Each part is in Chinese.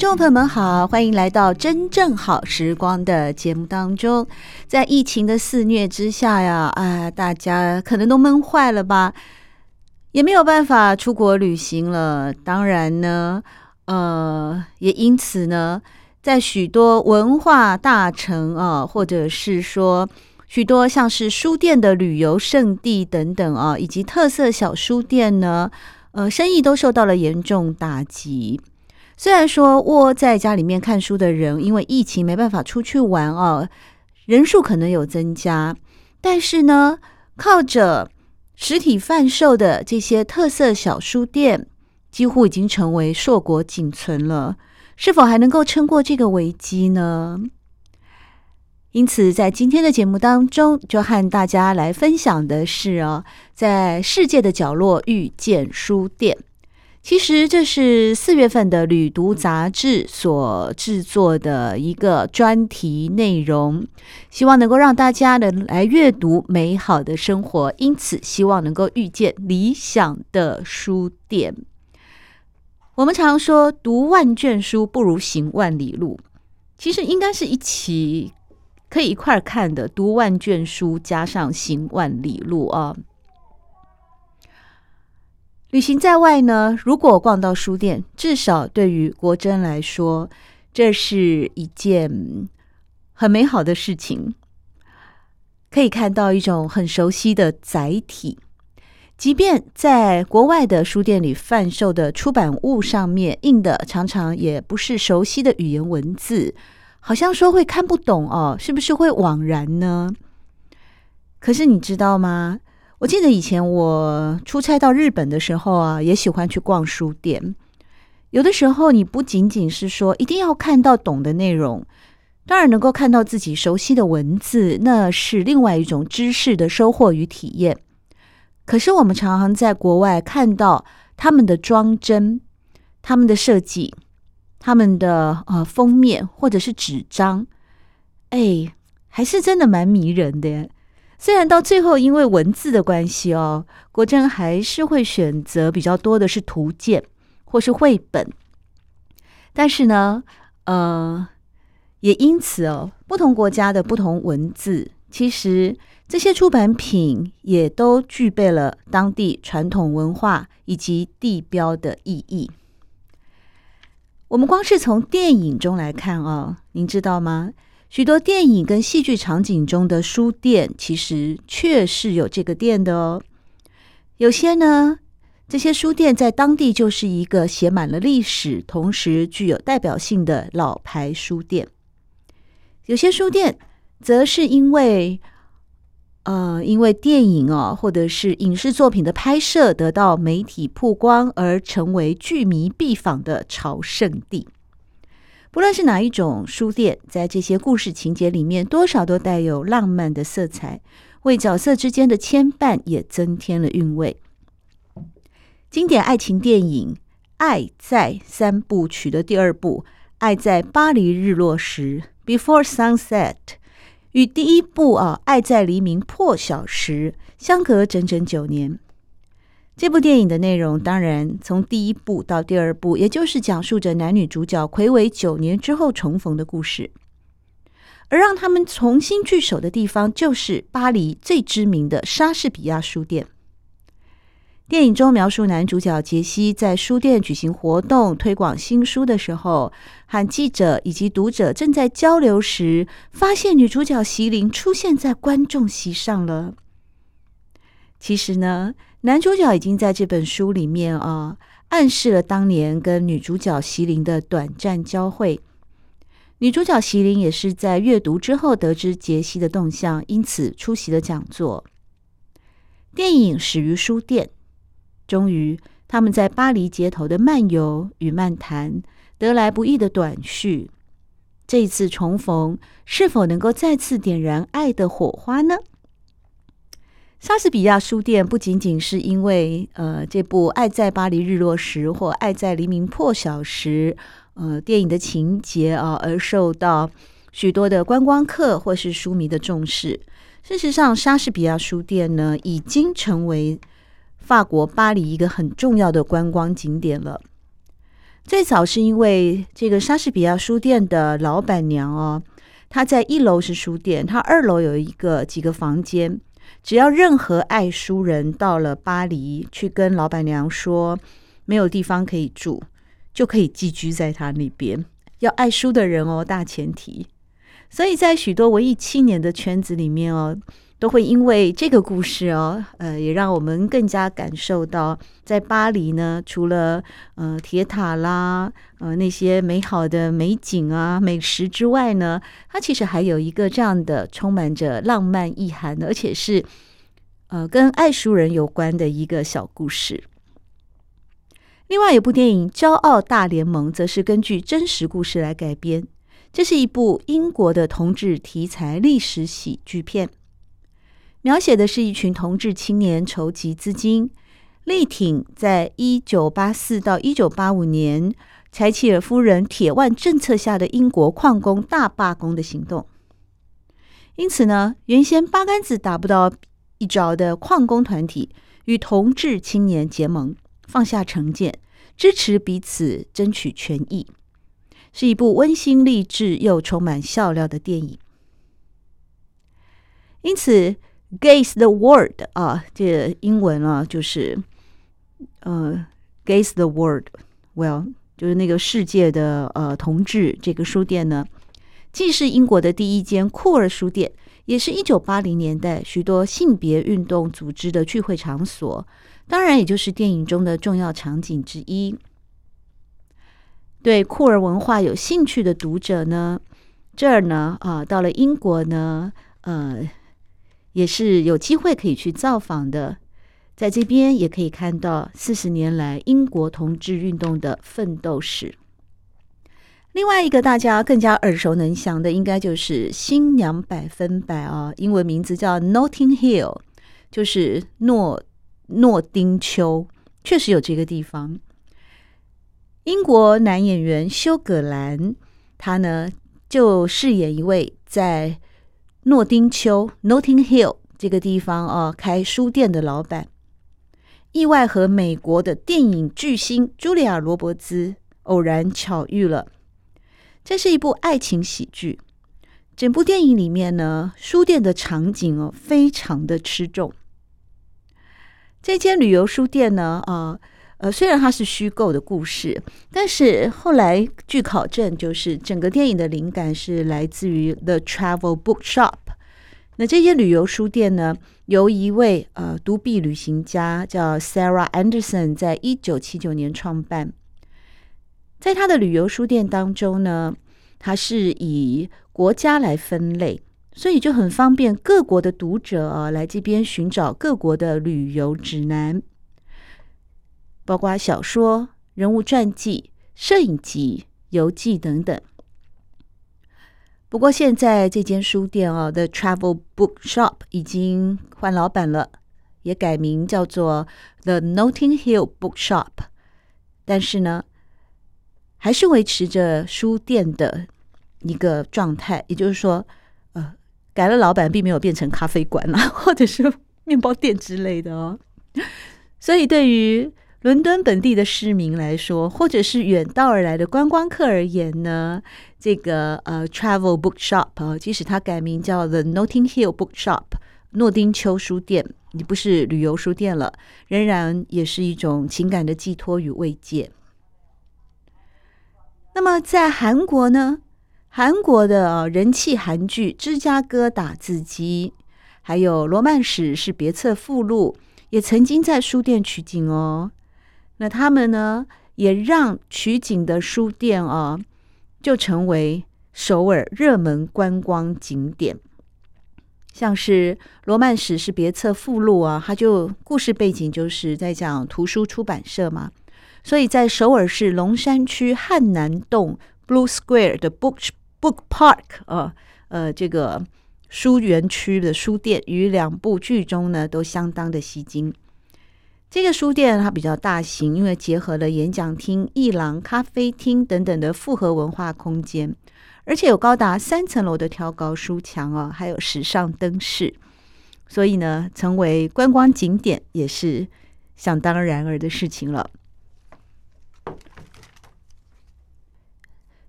众朋友们好，欢迎来到真正好时光的节目当中。在疫情的肆虐之下呀，啊，大家可能都闷坏了吧，也没有办法出国旅行了。当然呢，呃，也因此呢，在许多文化大城啊，或者是说许多像是书店的旅游胜地等等啊，以及特色小书店呢，呃，生意都受到了严重打击。虽然说窝在家里面看书的人，因为疫情没办法出去玩哦，人数可能有增加，但是呢，靠着实体贩售的这些特色小书店，几乎已经成为硕果仅存了。是否还能够撑过这个危机呢？因此，在今天的节目当中，就和大家来分享的是哦，在世界的角落遇见书店。其实这是四月份的《旅读》杂志所制作的一个专题内容，希望能够让大家能来阅读美好的生活，因此希望能够遇见理想的书店。我们常说“读万卷书不如行万里路”，其实应该是一起可以一块儿看的，“读万卷书加上行万里路”啊。旅行在外呢，如果逛到书店，至少对于国珍来说，这是一件很美好的事情。可以看到一种很熟悉的载体，即便在国外的书店里贩售的出版物上面印的常常也不是熟悉的语言文字，好像说会看不懂哦，是不是会惘然呢？可是你知道吗？我记得以前我出差到日本的时候啊，也喜欢去逛书店。有的时候，你不仅仅是说一定要看到懂的内容，当然能够看到自己熟悉的文字，那是另外一种知识的收获与体验。可是，我们常常在国外看到他们的装帧、他们的设计、他们的呃封面或者是纸张，哎，还是真的蛮迷人的。虽然到最后因为文字的关系哦，国珍还是会选择比较多的是图鉴或是绘本，但是呢，呃，也因此哦，不同国家的不同文字，其实这些出版品也都具备了当地传统文化以及地标的意义。我们光是从电影中来看哦，您知道吗？许多电影跟戏剧场景中的书店，其实确实有这个店的哦。有些呢，这些书店在当地就是一个写满了历史，同时具有代表性的老牌书店。有些书店则是因为，呃，因为电影哦，或者是影视作品的拍摄得到媒体曝光，而成为剧迷必访的朝圣地。不论是哪一种书店，在这些故事情节里面，多少都带有浪漫的色彩，为角色之间的牵绊也增添了韵味。经典爱情电影《爱在三部曲》的第二部《爱在巴黎日落时》（Before Sunset） 与第一部啊《爱在黎明破晓时》相隔整整九年。这部电影的内容，当然从第一部到第二部，也就是讲述着男女主角暌违九年之后重逢的故事。而让他们重新聚首的地方，就是巴黎最知名的莎士比亚书店。电影中描述男主角杰西在书店举行活动，推广新书的时候，和记者以及读者正在交流时，发现女主角席琳出现在观众席上了。其实呢，男主角已经在这本书里面啊，暗示了当年跟女主角席琳的短暂交汇。女主角席琳也是在阅读之后得知杰西的动向，因此出席了讲座。电影始于书店，终于，他们在巴黎街头的漫游与漫谈得来不易的短续。这一次重逢，是否能够再次点燃爱的火花呢？莎士比亚书店不仅仅是因为呃这部《爱在巴黎日落时》或《爱在黎明破晓时》呃电影的情节啊而受到许多的观光客或是书迷的重视。事实上，莎士比亚书店呢已经成为法国巴黎一个很重要的观光景点了。最早是因为这个莎士比亚书店的老板娘哦，她在一楼是书店，她二楼有一个几个房间。只要任何爱书人到了巴黎，去跟老板娘说没有地方可以住，就可以寄居在他那边。要爱书的人哦，大前提。所以在许多文艺青年的圈子里面哦。都会因为这个故事哦，呃，也让我们更加感受到，在巴黎呢，除了呃铁塔啦，呃那些美好的美景啊、美食之外呢，它其实还有一个这样的充满着浪漫意涵的，而且是呃跟爱书人有关的一个小故事。另外一部电影《骄傲大联盟》则是根据真实故事来改编，这是一部英国的同志题材历史喜剧片。描写的是一群同志青年筹集资金，力挺在一九八四到一九八五年柴契尔夫人铁腕政策下的英国矿工大罢工的行动。因此呢，原先八竿子打不到一着的矿工团体与同志青年结盟，放下成见，支持彼此争取权益，是一部温馨励志又充满笑料的电影。因此。Gaze the world 啊，这、英文啊，就是呃，Gaze the world，well，就是那个世界的呃同志这个书店呢，既是英国的第一间酷儿书店，也是一九八零年代许多性别运动组织的聚会场所，当然也就是电影中的重要场景之一。对酷儿文化有兴趣的读者呢，这儿呢啊，到了英国呢，呃。也是有机会可以去造访的，在这边也可以看到四十年来英国同志运动的奋斗史。另外一个大家更加耳熟能详的，应该就是《新娘百分百》啊，英文名字叫 Notting Hill，就是诺诺丁丘，确实有这个地方。英国男演员休葛兰，他呢就饰演一位在。诺丁丘 （Notting Hill） 这个地方哦，开书店的老板，意外和美国的电影巨星茱莉亚·罗伯兹偶然巧遇了。这是一部爱情喜剧。整部电影里面呢，书店的场景哦，非常的吃重。这间旅游书店呢，啊。呃虽然它是虚构的故事，但是后来据考证，就是整个电影的灵感是来自于 The Travel Bookshop。那这些旅游书店呢，由一位呃独臂旅行家叫 Sarah Anderson 在一九七九年创办。在他的旅游书店当中呢，它是以国家来分类，所以就很方便各国的读者啊来这边寻找各国的旅游指南。包括小说、人物传记、摄影集、游记等等。不过现在这间书店哦，The Travel Bookshop 已经换老板了，也改名叫做 The Notting Hill Bookshop。但是呢，还是维持着书店的一个状态，也就是说，呃，改了老板，并没有变成咖啡馆啊，或者是面包店之类的哦。所以对于伦敦本地的市民来说，或者是远道而来的观光客而言呢，这个呃，Travel Bookshop 啊，即使它改名叫 The Notting Hill Bookshop，诺丁丘书店，你不是旅游书店了，仍然也是一种情感的寄托与慰藉。那么在韩国呢，韩国的人气韩剧《芝加哥打字机》，还有《罗曼史是别册附录》，也曾经在书店取景哦。那他们呢，也让取景的书店啊，就成为首尔热门观光景点。像是罗曼史是别册附录啊，它就故事背景就是在讲图书出版社嘛，所以在首尔市龙山区汉南洞 Blue Square 的 Book Book Park 啊，呃，这个书园区的书店与两部剧中呢都相当的吸睛。这个书店它比较大型，因为结合了演讲厅、艺廊、咖啡厅等等的复合文化空间。而且有高达三层楼的挑高书墙哦，还有时尚灯饰，所以呢，成为观光景点也是想当然而的事情了。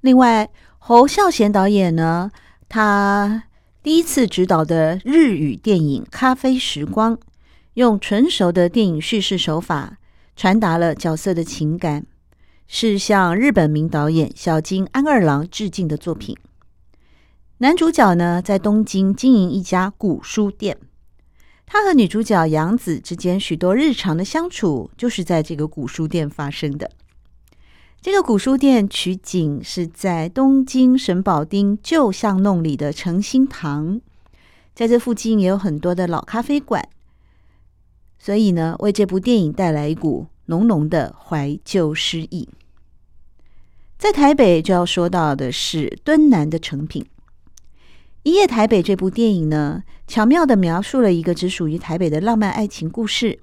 另外，侯孝贤导演呢，他第一次执导的日语电影《咖啡时光》，用纯熟的电影叙事手法传达了角色的情感。是向日本名导演小津安二郎致敬的作品。男主角呢，在东京经营一家古书店，他和女主角杨子之间许多日常的相处，就是在这个古书店发生的。这个古书店取景是在东京神保町旧巷弄里的诚心堂，在这附近也有很多的老咖啡馆，所以呢，为这部电影带来一股浓浓的怀旧诗意。在台北就要说到的是敦南的诚品。《一夜台北》这部电影呢，巧妙地描述了一个只属于台北的浪漫爱情故事。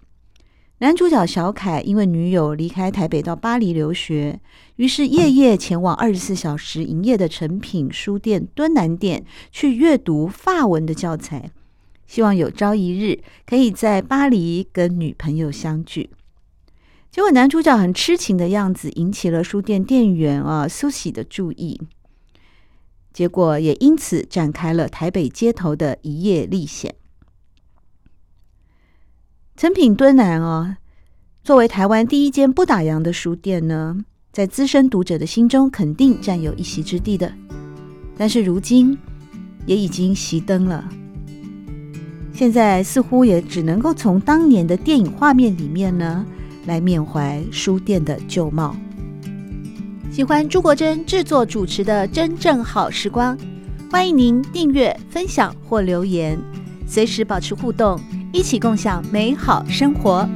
男主角小凯因为女友离开台北到巴黎留学，于是夜夜前往二十四小时营业的诚品书店敦南店去阅读法文的教材，希望有朝一日可以在巴黎跟女朋友相聚。结果男主角很痴情的样子引起了书店店员啊苏喜的注意，结果也因此展开了台北街头的一夜历险。诚品敦南啊，作为台湾第一间不打烊的书店呢，在资深读者的心中肯定占有一席之地的。但是如今也已经熄灯了，现在似乎也只能够从当年的电影画面里面呢。来缅怀书店的旧貌。喜欢朱国珍制作主持的《真正好时光》，欢迎您订阅、分享或留言，随时保持互动，一起共享美好生活。